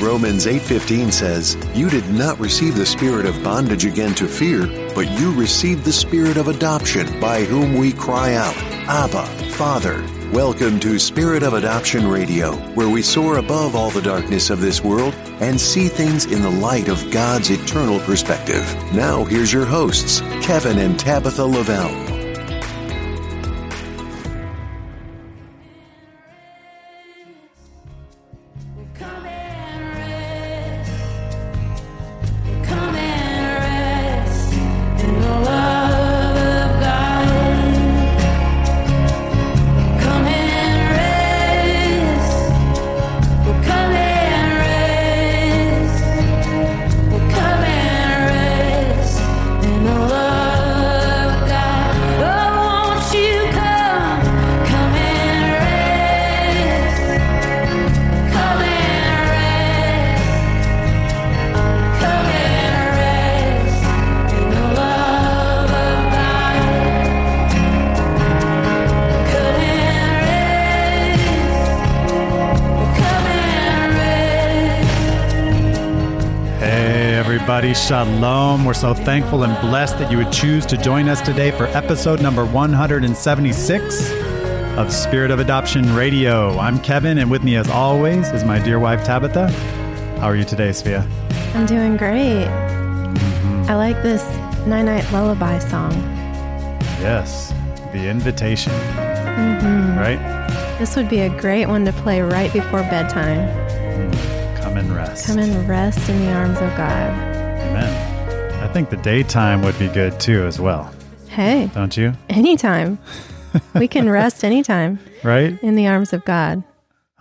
Romans 8:15 says, "You did not receive the spirit of bondage again to fear, but you received the spirit of adoption, by whom we cry out, Abba, Father." Welcome to Spirit of Adoption Radio, where we soar above all the darkness of this world and see things in the light of God's eternal perspective. Now, here's your hosts, Kevin and Tabitha Lavelle. Shalom. We're so thankful and blessed that you would choose to join us today for episode number 176 of Spirit of Adoption Radio. I'm Kevin, and with me, as always, is my dear wife, Tabitha. How are you today, Svea? I'm doing great. Mm-hmm. I like this Night Night Lullaby song. Yes, the invitation, mm-hmm. right? This would be a great one to play right before bedtime. Mm, come and rest. Come and rest in the arms of God. I think the daytime would be good too, as well, Hey, don't you? anytime. we can rest anytime Right? in the arms of God.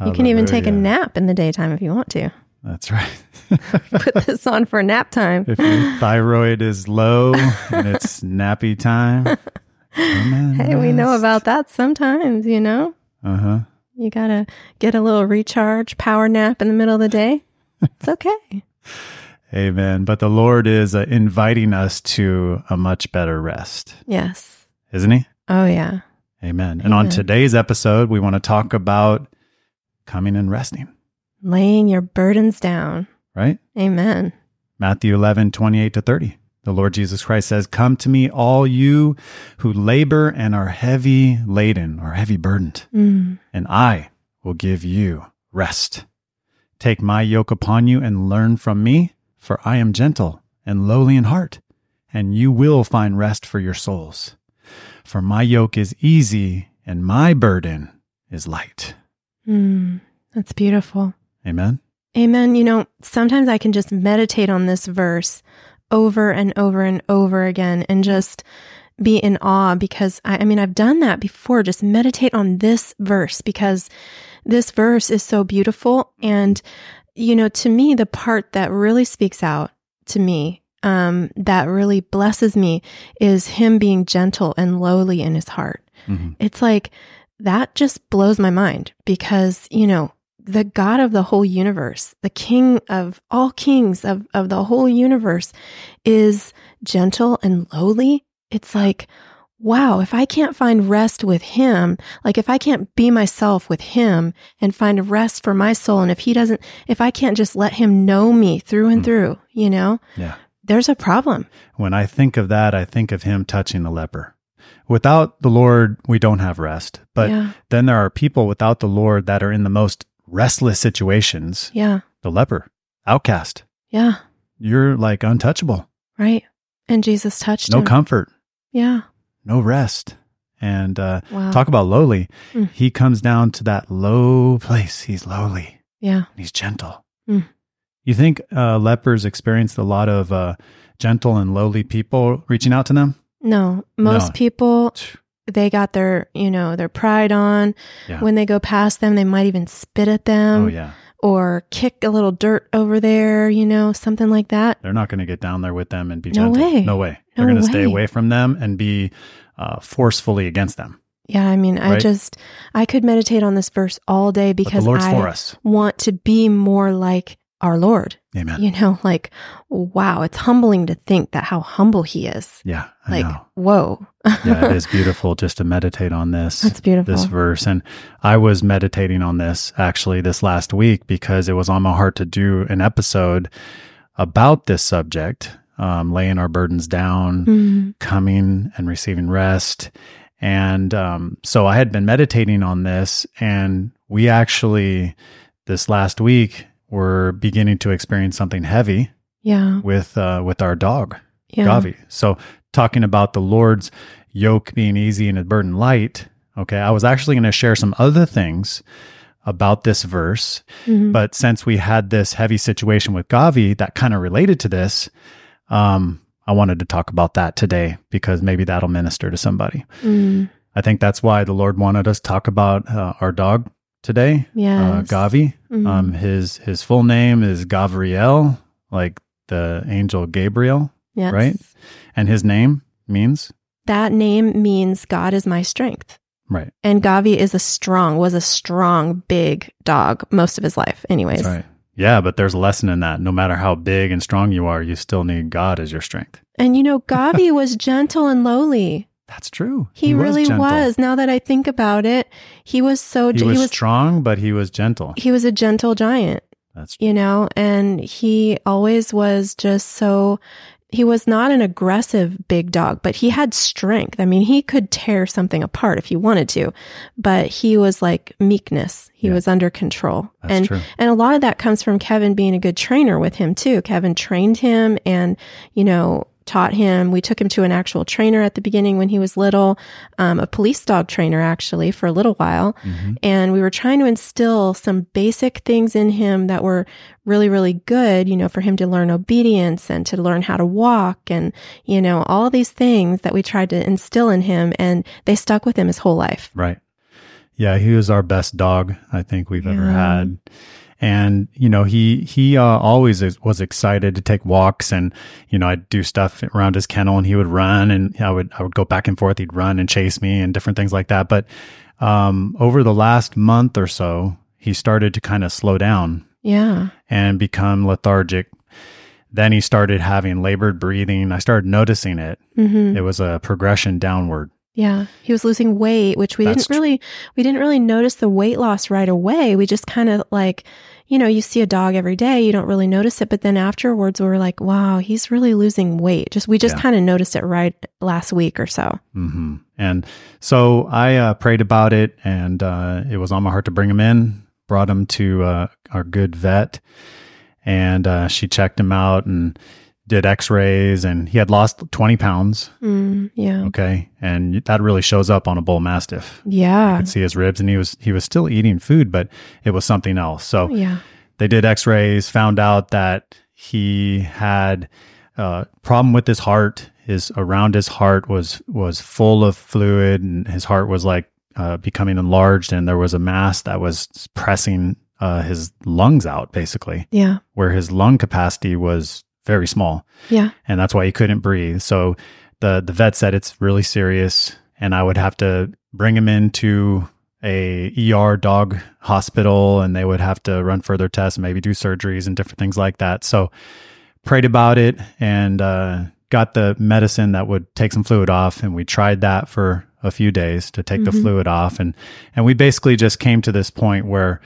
You can even take a nap in the daytime if you want to. That's right. Put this on for nap time. if your thyroid is low and it's nappy time. Hey, we know about that sometimes, you know? Uh huh. You got to get a little recharge, power nap in the middle of the day. It's okay. Amen. But the Lord is uh, inviting us to a much better rest, Yes. isn't He? Oh, yeah. Amen. And on today's episode, we want to talk about coming and resting, Laying your burdens down. right? Amen. Matthew 11, 28 to 30. The Lord Jesus Christ says, Come to me, all you who labor and are heavy laden or heavy burdened, Mm. and I will give you rest. Take my yoke upon you and learn from me, for I am gentle and lowly in heart, and you will find rest for your souls. For my yoke is easy and my burden is light. Mm. That's beautiful. Amen. Amen. You know, sometimes I can just meditate on this verse over and over and over again and just be in awe because I, I mean, I've done that before. Just meditate on this verse because this verse is so beautiful. And, you know, to me, the part that really speaks out to me, um, that really blesses me is him being gentle and lowly in his heart. Mhm. It's like that just blows my mind because, you know, the God of the whole universe, the King of all kings of, of the whole universe is gentle and lowly. It's like, wow, if I can't find rest with him, like if I can't be myself with him and find rest for my soul, and if he doesn't, if I can't just let him know me through and Mm. through, you know, Yeah. there's a problem. When I think of that, I think of him touching the leper. Without the Lord, we don't have rest. But yeah. then there are people without the Lord that are in the most restless situations. Yeah. The leper, outcast. Yeah. You're like untouchable. Right. And Jesus touched No him. comfort, yeah. No rest. And uh, Wow. talk about lowly. Mm. He comes down to that low place. He's lowly yeah. and he's gentle. Mm. You think uh, lepers experienced a lot of uh, gentle and lowly people reaching out to them? No, most No. people they got their, you know, their pride on. Yeah. When they go past them, they might even spit at them oh, yeah. or kick a little dirt over there, you know, something like that. They're not going to get down there with them and be No gentle. way. No way. No They're going to stay away from them and be uh, forcefully against them. Yeah, I mean, I just I could meditate on this verse all day because I want to be more like our Lord. Amen. You know, like, wow, it's humbling to think that how humble he is. Yeah. I Like, know. whoa. Yeah, it is beautiful just to meditate on this. That's beautiful. This verse. And I was meditating on this actually this last week because it was on my heart to do an episode about this subject, um, laying our burdens down, Mm, coming and receiving rest. And um, so I had been meditating on this, and we actually, this last week, were beginning to experience something heavy yeah. with uh, with our dog, Yeah. Gavi. So talking about the Lord's yoke being easy and his burden light. Okay, I was actually going to share some other things about this verse, Mhm. but since we had this heavy situation with Gavi that kind of related to this, um, I wanted to talk about that today because maybe that'll minister to somebody. Mm, I think that's why the Lord wanted us to talk about uh, our dog today, uh. Gavi. Mhm. Um, his his full name is Gavriel, like the angel Gabriel, Yes. right? and his name means That name means God is my strength. right. And Gavi is a strong, was a strong, big dog most of his life, anyways. Right. Yeah, but there's a lesson in that. No matter how big and strong you are, you still need God as your strength. And you know, Gavi was gentle and lowly. That's true. He, really gentle. was. Now that I think about it, he was so He he was, was strong, but he was gentle. he was a gentle giant, That's you know, and he always was just so he was not an aggressive big dog, but he had strength. I mean, he could tear something apart if he wanted to, but he was like meekness. He Yeah. was under control. That's and true. and a lot of that comes from Kevin being a good trainer with him too. Kevin trained him and, you know, taught him. We took him to an actual trainer at the beginning when he was little, um, a police dog trainer actually for a little while. Mhm. And we were trying to instill some basic things in him that were really, really good, you know, for him to learn obedience and to learn how to walk and, you know, all these things that we tried to instill in him. And they stuck with him his whole life. Right. Yeah, he was our best dog I think we've ever had. And you know, he he uh, always is, was excited to take walks, and you know, I'd do stuff around his kennel, and he would run, and I would I would go back and forth. He'd run and chase me, and different things like that. But um, over the last month or so, he started to kind of slow down Yeah. and become lethargic. Then he started having labored breathing. I started noticing it. hmm It was a progression downward. Yeah, he was losing weight, which we That's didn't really we didn't really notice the weight loss right away. We just kind of like, you know, you see a dog every day, you don't really notice it, but then afterwards we were like, wow, he's really losing weight. Just we just Yeah. kind of noticed it right last week or so. hmm And so I uh, prayed about it, and uh, it was on my heart to bring him in. Brought him to uh, our good vet, and uh, she checked him out and did X-rays, and he had lost twenty pounds. Mm, yeah. Okay, and that really shows up on a bull mastiff. Yeah. You could see his ribs, and he was he was still eating food, but it was something else. So Yeah. they did x-rays found out that he had a problem with his heart his around his heart was was full of fluid and his heart was like uh, becoming enlarged and there was a mass that was pressing uh, his lungs out basically Yeah. where his lung capacity was very small Yeah. and that's why he couldn't breathe. So the the vet said it's really serious, and I would have to bring him into a ER dog hospital, and they would have to run further tests, maybe do surgeries and different things like that. So prayed about it and uh, got the medicine that would take some fluid off, and we tried that for a few days to take the Mhm. fluid off, and and we basically just came to this point where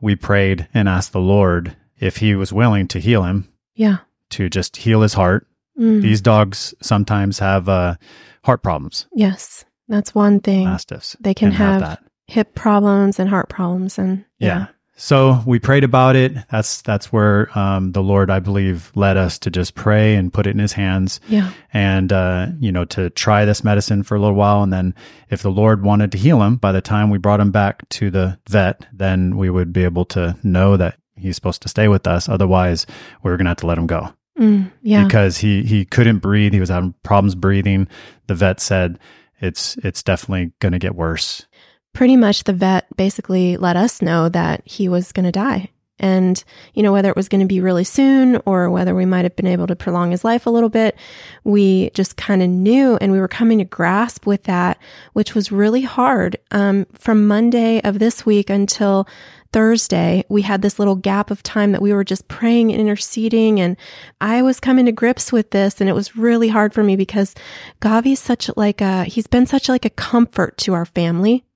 we prayed and asked the Lord if He was willing to heal him Yeah. To just heal his heart. Mm, These dogs sometimes have uh, heart problems, yes. That's one thing. mastiffs. They can have hip problems and heart problems and Yeah. So we prayed about it. That's that's where um, the Lord, I believe, led us to just pray and put it in His hands, Yeah. and uh, you know to try this medicine for a little while, and then if the Lord wanted to heal him, by the time we brought him back to the vet, then we would be able to know that he's supposed to stay with us. Otherwise, we are going to have to let him go. Mm, yeah. because he he couldn't breathe. He was having problems breathing. The vet said it's it's definitely going to get worse. pretty much the vet basically let us know that he was going to die. And, you know, whether it was going to be really soon or whether we might have been able to prolong his life a little bit, we just kind of knew and we were coming to grasp with that, which was really hard. Um, from Monday of this week until Thursday, we had this little gap of time that we were just praying and interceding. And I was coming to grips with this. And it was really hard for me because Gavi's such like a, he's been such like a comfort to our family.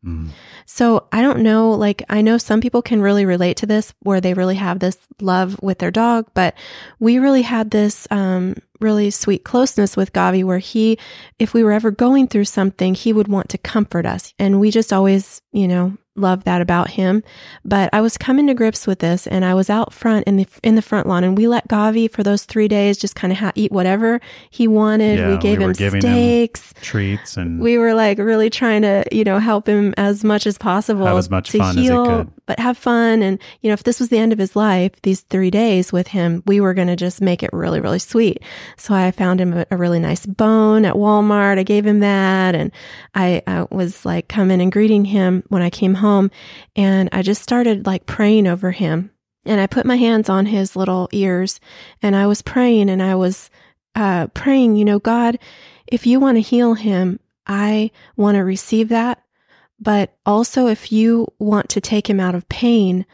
So I don't know, like, I know some people can really relate to this where they really have this love with their dog, but we really had this, um, really sweet closeness with Gavi where he, if we were ever going through something, he would want to comfort us. And we just always, you know, love that about him. But I was coming to grips with this and I was out front in the, in the front lawn and we let Gavi for those three days just kind of ha- eat whatever he wanted. Yeah, we gave we him giving him steaks Treats and we were like really trying to, you know, help him as much as possible. As much to fun as he heal, could. But have fun. And, you know, if this was the end of his life, these three days with him, we were going to just make it really, really sweet. So I found him a, a really nice bone at Walmart. I gave him that. And I, I was like coming and greeting him when I came home. And I just started like praying over him. And I put my hands on his little ears and I was praying and I was uh, praying, you know, God, if you want to heal him, I want to receive that. But also, if you want to take him out of pain,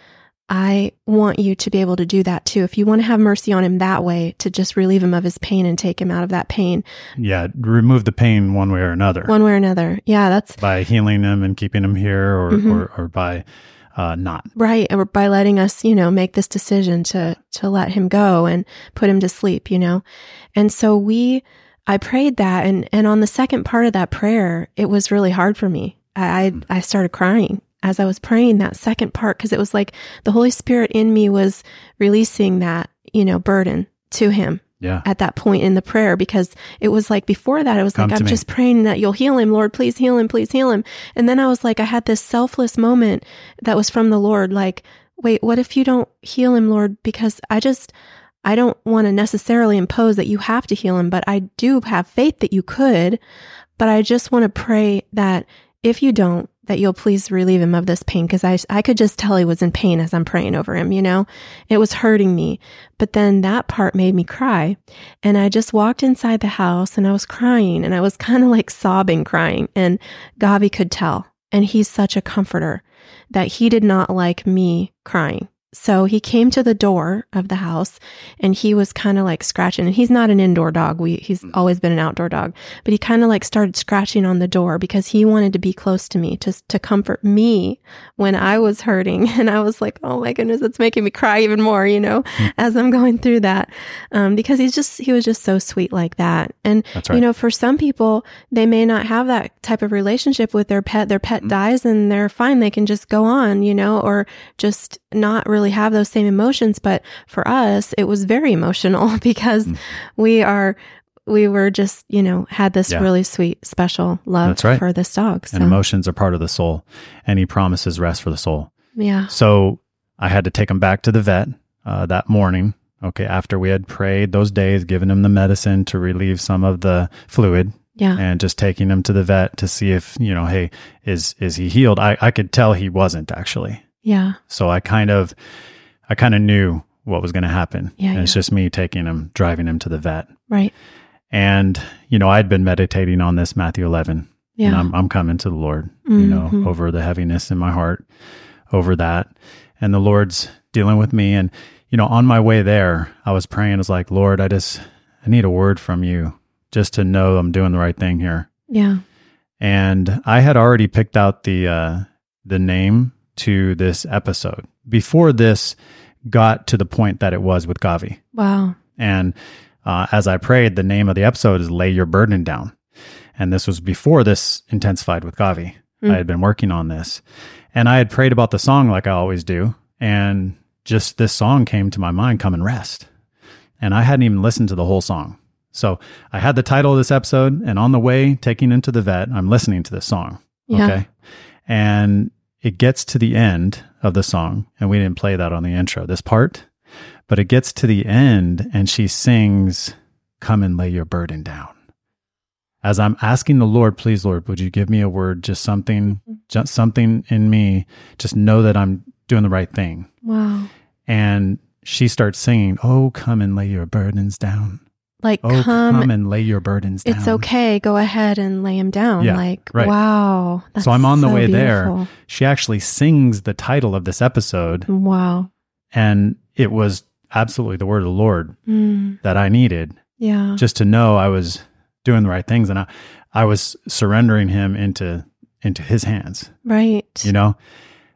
I want you to be able to do that too. If you want to have mercy on him that way, to just relieve him of his pain and take him out of that pain, yeah, remove the pain one way or another one way or another. Yeah, that's by healing him and keeping him here, or Mhm. or, or by uh, not. right. Or by letting us, you know, make this decision to, to let him go and put him to sleep, you know? And so we, I prayed that. And, and on the second part of that prayer, it was really hard for me. I, I, I started crying as I was praying that second part because it was like the Holy Spirit in me was releasing that, you know, burden to him Yeah, at that point in the prayer because it was like before that, it was Come like, I'm me. just praying that you'll heal him, Lord, please heal him, please heal him. And then I was like, I had this selfless moment that was from the Lord, like, wait, what if you don't heal him, Lord? Because I just, I don't want to necessarily impose that you have to heal him, but I do have faith that you could. But I just want to pray that if you don't, that you'll please relieve him of this pain because I, I could just tell he was in pain as I'm praying over him, you know? It was hurting me. But then that part made me cry. And I just walked inside the house and I was crying and I was kind of like sobbing, crying. And Gavi could tell. And he's such a comforter that he did not like me crying. So he came to the door of the house and he was kind of like scratching. And he's not an indoor dog. We, he's mm. always been an outdoor dog, but he kind of like started scratching on the door because he wanted to be close to me, to, to comfort me when I was hurting. And I was like, oh my goodness, it's making me cry even more, you know, mm. as I'm going through that. Um, because he's just, he was just so sweet like that. And, That's you know, for some people, they may not have that type of relationship with their pet. Their pet mm. dies and they're fine. They can just go on, you know, or just not really have those same emotions. But for us, it was very emotional because we are, we were just, you know, had this Yeah. really sweet, special love That's right. for this dog. So, and emotions are part of the soul, and He promises rest for the soul. yeah. So I had to take him back to the vet uh, that morning. Okay, after we had prayed those days, giving him the medicine to relieve some of the fluid, Yeah. and just taking him to the vet to see if you know, hey, is is he healed? I I could tell he wasn't actually. Yeah. So I kind of, I kind of knew what was going to happen. Yeah, and it's just me taking him, driving him to the vet. Right. And you know, I'd been meditating on this Matthew 11, Yeah. and I'm I'm coming to the Lord, you know, Mhm. over the heaviness in my heart, over that, and the Lord's dealing with me. And you know, on my way there, I was praying. I was like, Lord, I just I need a word from you, just to know I'm doing the right thing here. yeah. And I had already picked out the uh, the name to this episode before this got to the point that it was with Gavi. Wow. And uh, as I prayed, the name of the episode is "Lay Your Burden Down," and this was before this intensified with Gavi. Mm. I had been working on this, and I had prayed about the song like I always do, and just this song came to my mind, "Come and Rest," and I hadn't even listened to the whole song. So I had the title of this episode, and on the way taking into the vet, I'm listening to this song. Yeah. Okay, and it gets to the end of the song, and we didn't play that on the intro. This part, but it gets to the end and she sings, Come and lay your burden down. As I'm asking the Lord, please, Lord, would you give me a word, just something, just something in me, just know that I'm doing the right thing. Wow. And she starts singing, Oh, come and lay your burdens down. Like, Oh, come, come, and lay your burdens down. it's okay. Go ahead and lay him down. Yeah, like, right. wow. That's so I'm on the so way there. She actually sings the title of this episode, Wow. and it was absolutely the word of the Lord Mm, that I needed yeah. just to know I was doing the right things and I, I was surrendering him into into his hands, right. you know?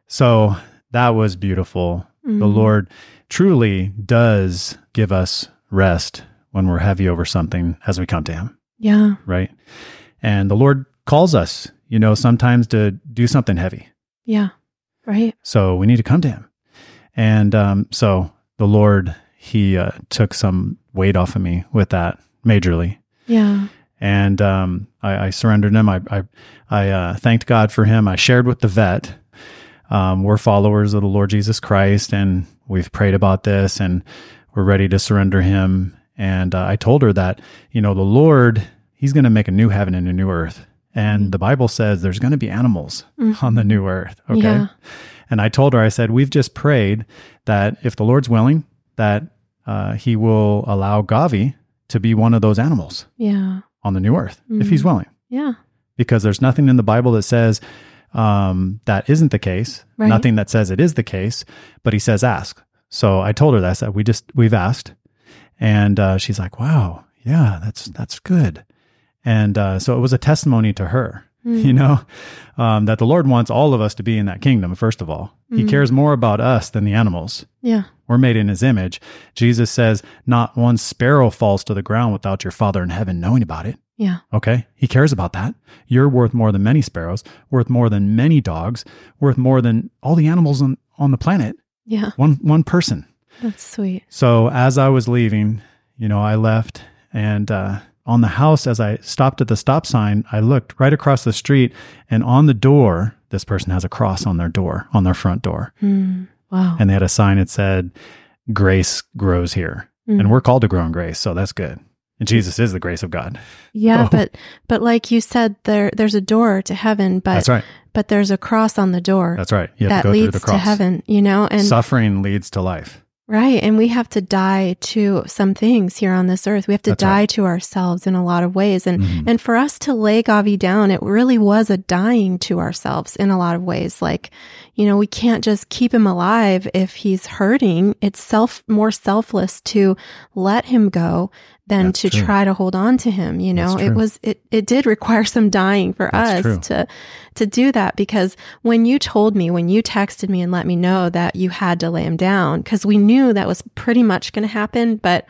So that was beautiful. The Mm. Lord truly does give us rest when we're heavy over something as we come to him, Yeah. right? And the Lord calls us, you know, sometimes to do something heavy. Yeah. Right. So we need to come to him. And um, so the Lord, he uh, took some weight off of me with that majorly. Yeah. And um, I, I surrendered him. I, I, I uh, thanked God for him. I shared with the vet. Um, we're followers of the Lord Jesus Christ, and we've prayed about this, and we're ready to surrender him. And uh, I told her that, you know, the Lord, he's going to make a new heaven and a new earth. And the Bible says there's going to be animals on the new earth. Okay. Yeah. And I told her, I said, we've just prayed that if the Lord's willing, that uh, he will allow Gavi to be one of those animals Yeah. on the new earth, if he's willing, Yeah. because there's nothing in the Bible that says um, that isn't the case, Right. nothing that says it is the case, but he says ask. So I told her that, I said, we just, we've asked. And uh, she's like, wow, yeah, that's, that's good. And uh, so it was a testimony to her, you know, um, that the Lord wants all of us to be in that kingdom, first of all. He cares more about us than the animals. Yeah. We're made in his image. Jesus says, not one sparrow falls to the ground without your Father in heaven knowing about it. Yeah. Okay. He cares about that. You're worth more than many sparrows, worth more than many dogs, worth more than all the animals on, on the planet. Yeah. One, one person. That's sweet. So as I was leaving, you know, I left and, uh, on the house, as I stopped at the stop sign, I looked right across the street and on the door, this person has a cross on their door, on their front door. Mm. Wow. And they had a sign that said, Grace grows here. Mm. And we're called to grow in grace. So that's good. And Jesus is the grace of God. yeah, Oh. but but like you said, there there's a door to heaven, but That's right. but there's a cross on the door That's right. That to go through leads to heaven, you know, and Suffering leads to life. Right, and we have to die to some things here on this earth. We have to That's die right. to ourselves in a lot of ways, and Mhm. and for us to lay Gavi down, it really was a dying to ourselves in a lot of ways. Like, you know, we can't just keep him alive if he's hurting. It's self more selfless to let him go than That's to true. try to hold on to him. You know, it was it it did require some dying for That's us true. to to do that because when you told me when you texted me and let me know that you had to lay him down because we knew that was pretty much going to happen, but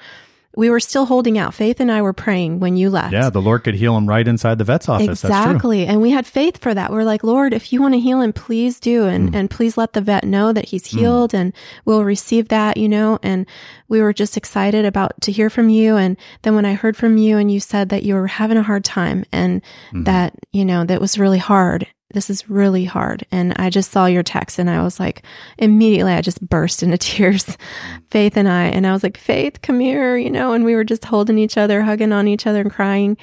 we were still holding out. Faith and I were praying when you left. Yeah, the Lord could heal him right inside the vet's office. That's true. Exactly. And we had faith for that. We're like, Lord, if you want to heal him, please do. And, Hmm. and please let the vet know that he's healed and we'll receive that, you know? And we were just excited about to hear from you. And then when I heard from you and you said that you were having a hard time and Mm-hmm. that, you know, that was really hard. This is really hard. And I just saw your text and I was like, immediately I just burst into tears, Faith and I. And I was like, Faith, come here, you know, and we were just holding each other, hugging on each other and crying.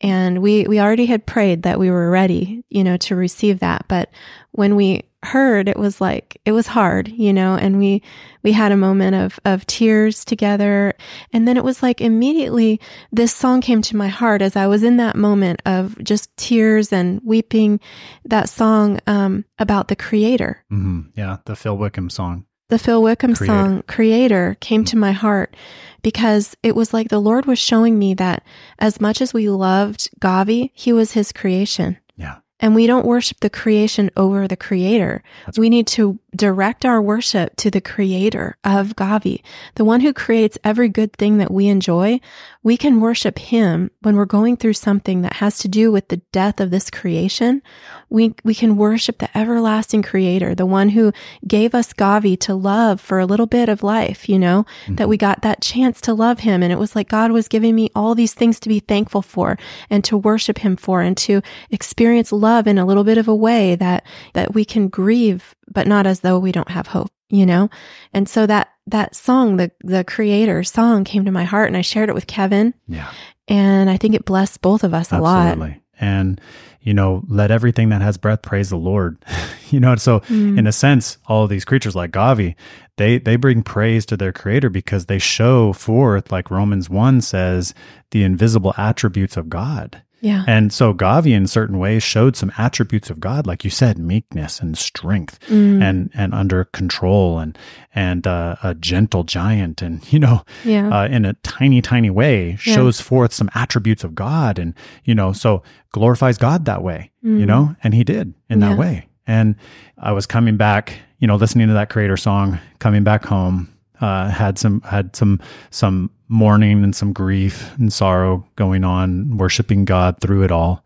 And we, we already had prayed that we were ready, you know, to receive that. But when we heard, it was like, it was hard, you know, and we, we had a moment of, of tears together. And then it was like immediately this song came to my heart as I was in that moment of just tears and weeping. That song, um, about the creator hmm Yeah, the Phil Wickham song. the Phil Wickham Creator. song Creator came to my heart because it was like the Lord was showing me that as much as we loved Gavi, he was his creation. Yeah. And we don't worship the creation over the creator. We need to direct our worship to the creator of Gavi, the one who creates every good thing that we enjoy. We can worship him when we're going through something that has to do with the death of this creation. We, we can worship the everlasting creator, the one who gave us Gavi to love for a little bit of life, you know, mm-hmm. that we got that chance to love him. And it was like God was giving me all these things to be thankful for and to worship him for and to experience love in a little bit of a way that, that we can grieve, but not as though we don't have hope, you know? And so that, that song, the, the creator song came to my heart and I shared it with Kevin Yeah. and I think it blessed both of us a lot. And, you know, let everything that has breath praise the Lord. you know, so Mm. in a sense, all of these creatures like Gavi, they they bring praise to their creator because they show forth, like Romans 1 says, the invisible attributes of God. Yeah. And so Gavi in certain ways showed some attributes of God, like you said, meekness and strength Mm. and and under control and and uh, a gentle giant and you know Yeah. uh, in a tiny tiny way Yeah. shows forth some attributes of God and you know so glorifies God that way you Mm. know and he did in that Yeah. way and I was coming back you know listening to that creator song coming back home uh, had some had some some mourning and some grief and sorrow going on worshiping God through it all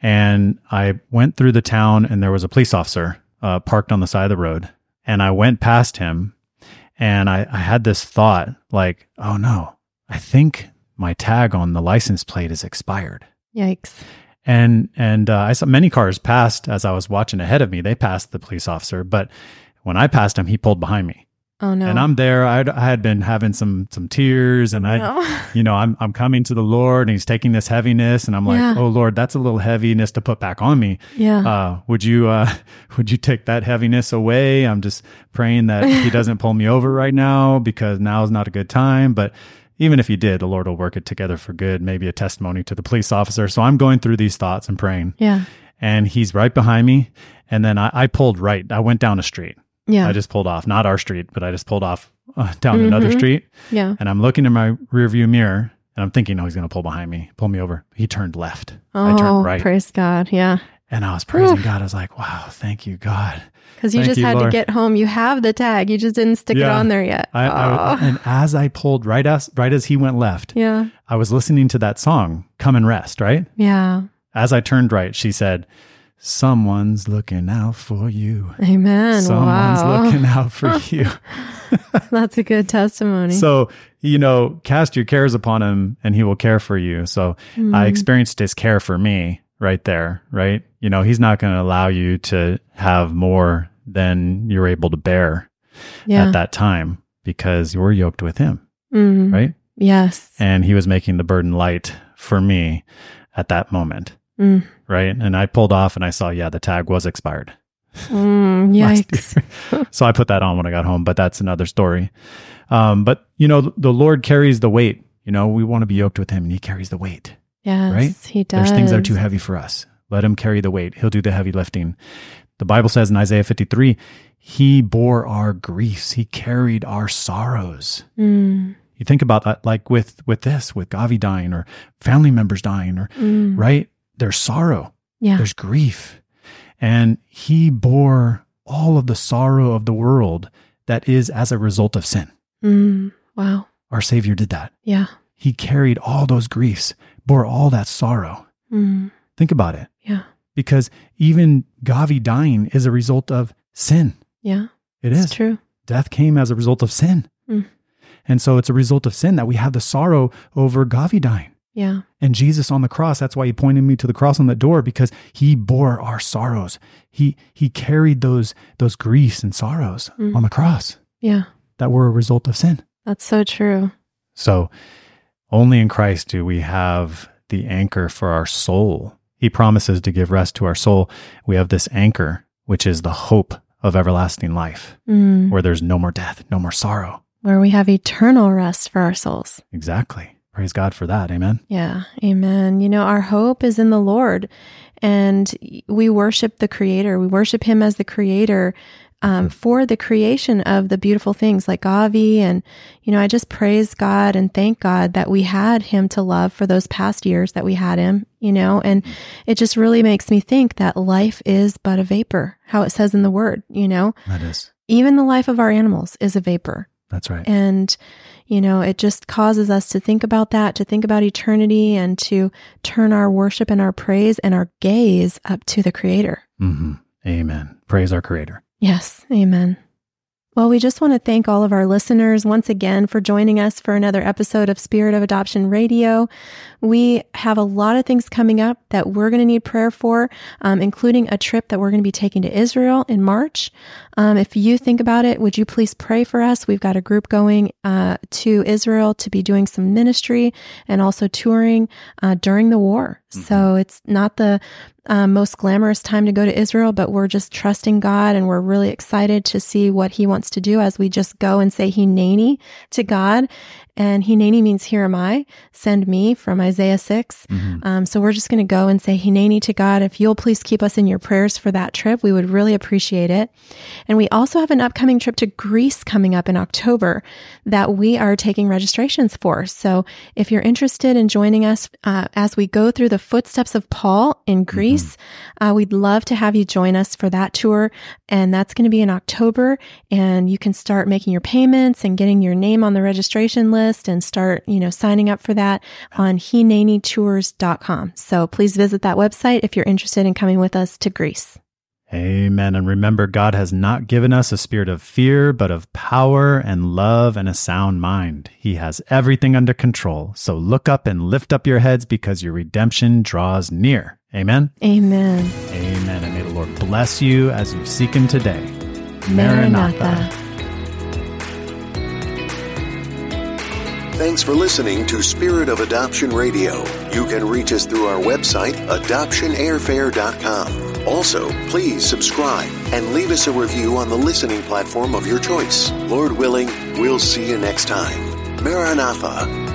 and I went through the town and there was a police officer uh, parked on the side of the road and I went past him and I, I had this thought like, oh no, I think my tag on the license plate is expired. Yikes. And and uh, I saw many cars passed as I was watching ahead of me. They passed the police officer, but when I passed him, he pulled behind me. Oh no. And I'm there. I'd, I had been having some some tears, and I, No. you know, I'm I'm coming to the Lord, and He's taking this heaviness, and I'm like, Yeah. oh Lord, that's a little heaviness to put back on me yeah. uh, would you uh, would you take that heaviness away? I'm just praying that he doesn't pull me over right now because now is not a good time. But even if he did, the Lord will work it together for good. Maybe a testimony to the police officer. So I'm going through these thoughts and praying, yeah. and he's right behind me. And then I, I pulled right. I went down a street. Yeah. I just pulled off, not our street, but I just pulled off uh, down another Mhm. street. yeah. And I'm looking in my rearview mirror, and I'm thinking, oh, he's going to pull behind me, pull me over. He turned left. I Oh, turned right. praise God. Yeah. And I was praising God. I was like, wow, thank you, God. Because you Thank just you, had Lord. to get home. You have the tag. You just didn't stick it on there yet. I, I Oh. and as I pulled right as right as he went left, yeah. I was listening to that song, "Come and Rest." Right Yeah. as I turned right, she said, "Someone's looking out for you. Amen. Someone's wow. looking out for you." That's a good testimony. so you know, cast your cares upon him, and he will care for you. So Mm. I experienced his care for me right there. Right, you know, he's not going to allow you to have more than you're able to bear yeah. at that time because you're yoked with him. Mm. Right. Yes. and he was making the burden light for me at that moment Mm. right and i pulled off and i saw yeah the tag was expired Mm. Yikes. so i put that on when i got home but that's another story um, but you know the lord carries the weight you know we want to be yoked with him and he carries the weight Yes. Right? He does. there's things that are too heavy for us let him carry the weight he'll do the heavy lifting the bible says in isaiah 53 he bore our griefs he carried our sorrows Mm. you think about that like with with this with gavi dying or family members dying or Mm. right? There's sorrow, Yeah. there's grief. And he bore all of the sorrow of the world that is as a result of sin. Mm. Wow. Our Savior did that. Yeah. He carried all those griefs, bore all that sorrow. Mm. Think about it. Yeah. Because even Gavi dying is a result of sin. Yeah. It It's true. Death came as a result of sin. Mm. And so it's a result of sin that we have the sorrow over Gavi dying. Yeah. And Jesus on the cross, that's why he pointed me to the cross on that door because he bore our sorrows. He he carried those those griefs and sorrows Mm. on the cross Yeah. that were a result of sin. That's so true. So only in Christ do we have the anchor for our soul. He promises to give rest to our soul. We have this anchor, which is the hope of everlasting life, Mm. where there's no more death, no more sorrow. Where we have eternal rest for our souls. Exactly. Praise God for that. Amen. Yeah. Amen. You know, our hope is in the Lord and we worship the creator. We worship him as the creator um, for the creation of the beautiful things like Gavi. And, you know, I just praise God and thank God that we had him to love for those past years that we had him, you know, and it just really makes me think that life is but a vapor, how it says in the word, you know, That is. even the life of our animals is a vapor. That's right. And, you know, it just causes us to think about that, to think about eternity and to turn our worship and our praise and our gaze up to the Creator. hmm Amen. Praise our Creator. Yes. Amen. Well, we just want to thank all of our listeners once again for joining us for another episode of Spirit of Adoption Radio. We have a lot of things coming up that we're going to need prayer for, um, including a trip that we're going to be taking to Israel in March. Um, if you think about it, would you please pray for us? We've got a group going uh, to Israel to be doing some ministry and also touring uh, during the war. So it's not the um, most glamorous time to go to Israel, but we're just trusting God and we're really excited to see what He wants to do as we just go and say Hineni to God. And Hineni means here am I, send me from Isaiah 6. Um, so we're just going to go and say Hineni to God. If you'll please keep us in your prayers for that trip, we would really appreciate it. And we also have an upcoming trip to Greece coming up in October that we are taking registrations for. So if you're interested in joining us uh, as we go through the footsteps of Paul in Greece, uh, we'd love to have you join us for that tour. And that's going to be in October. And you can start making your payments and getting your name on the registration list and start, you know, signing up for that on hinenitours.com. So please visit that website if you're interested in coming with us to Greece. Amen. And remember, God has not given us a spirit of fear, but of power and love and a sound mind. He has everything under control. So look up and lift up your heads because your redemption draws near. Amen. Amen. Amen. And may the Lord bless you as you seek Him today. Maranatha. Thanks for listening to Spirit of Adoption Radio. You can reach us through our website, adoptionairfare.com. Also, please subscribe and leave us a review on the listening platform of your choice. Lord willing, we'll see you next time. Maranatha.